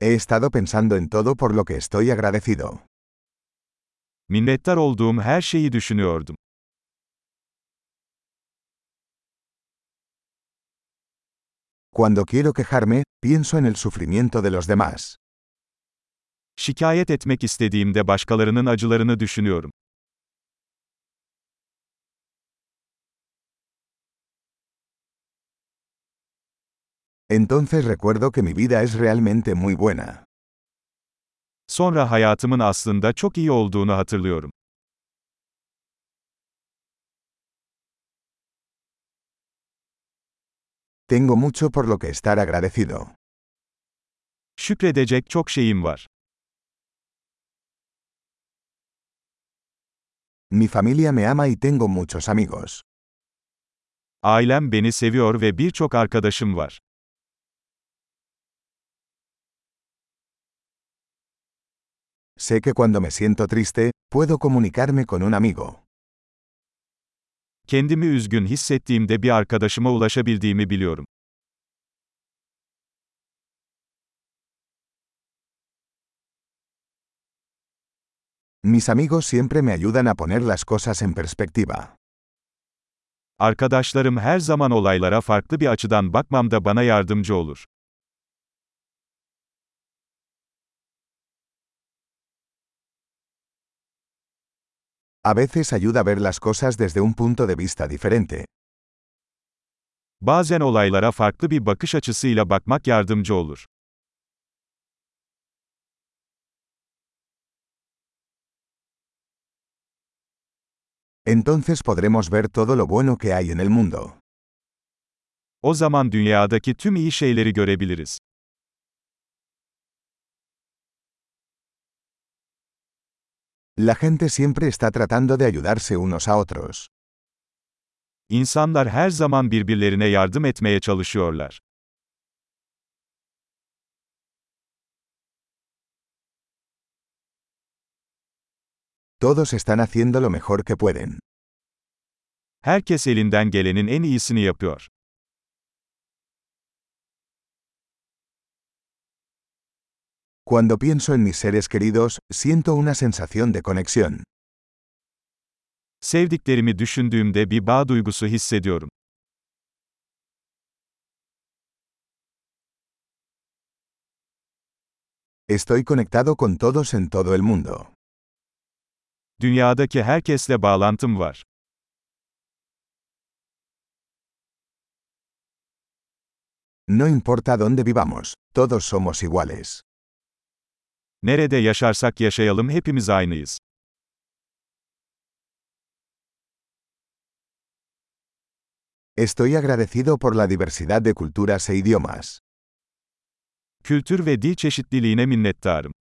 He estado pensando en todo por lo que estoy agradecido. Minnettar olduğum her şeyi düşünüyordum. Cuando quiero quejarme, pienso en el sufrimiento de los demás. Şikayet etmek istediğimde başkalarının acılarını düşünüyorum. Entonces recuerdo que mi vida es realmente muy buena. Sonra hayatımın aslında çok iyi olduğunu hatırlıyorum. Tengo mucho por lo que estar agradecido. Şükredecek çok şeyim var. Mi familia me ama y tengo muchos amigos. Ailem beni seviyor ve birçok arkadaşım var. Sé que cuando me siento triste, puedo comunicarme con un amigo. Kendimi üzgün hissettiğimde bir arkadaşıma ulaşabildiğimi biliyorum. Mis amigos siempre me ayudan a poner las cosas en perspectiva. Arkadaşlarım her zaman olaylara farklı bir açıdan bakmamda bana yardımcı olur. A veces ayuda a ver las cosas desde un punto de vista diferente. Bazen olaylara farklı bir bakış açısıyla bakmak yardımcı olur. Entonces podremos ver todo lo bueno que hay en el mundo. O zaman dünyadaki tüm iyi şeyleri görebiliriz. La gente siempre está tratando de ayudarse unos a otros. İnsanlar her zaman birbirlerine yardım etmeye çalışıyorlar. Todos están haciendo lo mejor que pueden. Herkes elinden gelenin en iyisini yapıyor. Cuando pienso en mis seres queridos, siento una sensación de conexión. Sevdiklerimi düşündüğümde bir bağ duygusu hissediyorum. Estoy conectado con todos en todo el mundo. Dünyadaki herkesle bağlantım var. No importa dónde vivamos, todos somos iguales. Nerede yaşarsak yaşayalım hepimiz aynıyız. Estoy agradecido por la diversidad de culturas e idiomas. Kültür ve dil çeşitliliğine minnettarım.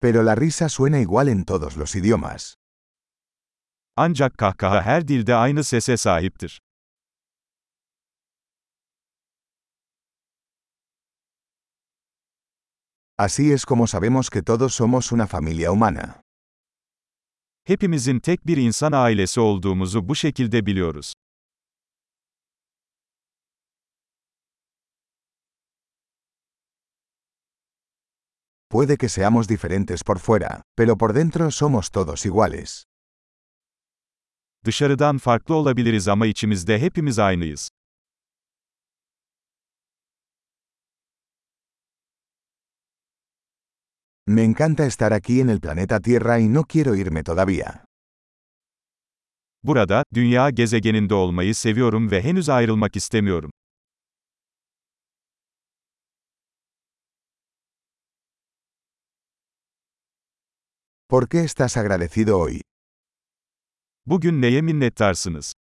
Pero la risa suena igual en todos los idiomas. Ancak kahkaha her dilde aynı sese sahiptir. Así es como sabemos que todos somos una familia humana. Hepimizin tek bir insan ailesi olduğumuzu bu şekilde biliyoruz. Puede que seamos diferentes por fuera, pero por dentro somos todos iguales. Dışarıdan farklı olabiliriz ama içimizde hepimiz aynıyız. Me encanta estar aquí en el planeta Tierra y no quiero irme todavía. Burada, dünya gezegeninde olmayı seviyorum ve henüz ayrılmak istemiyorum. ¿Por qué estás agradecido hoy? Bugün neye minnettarsınız?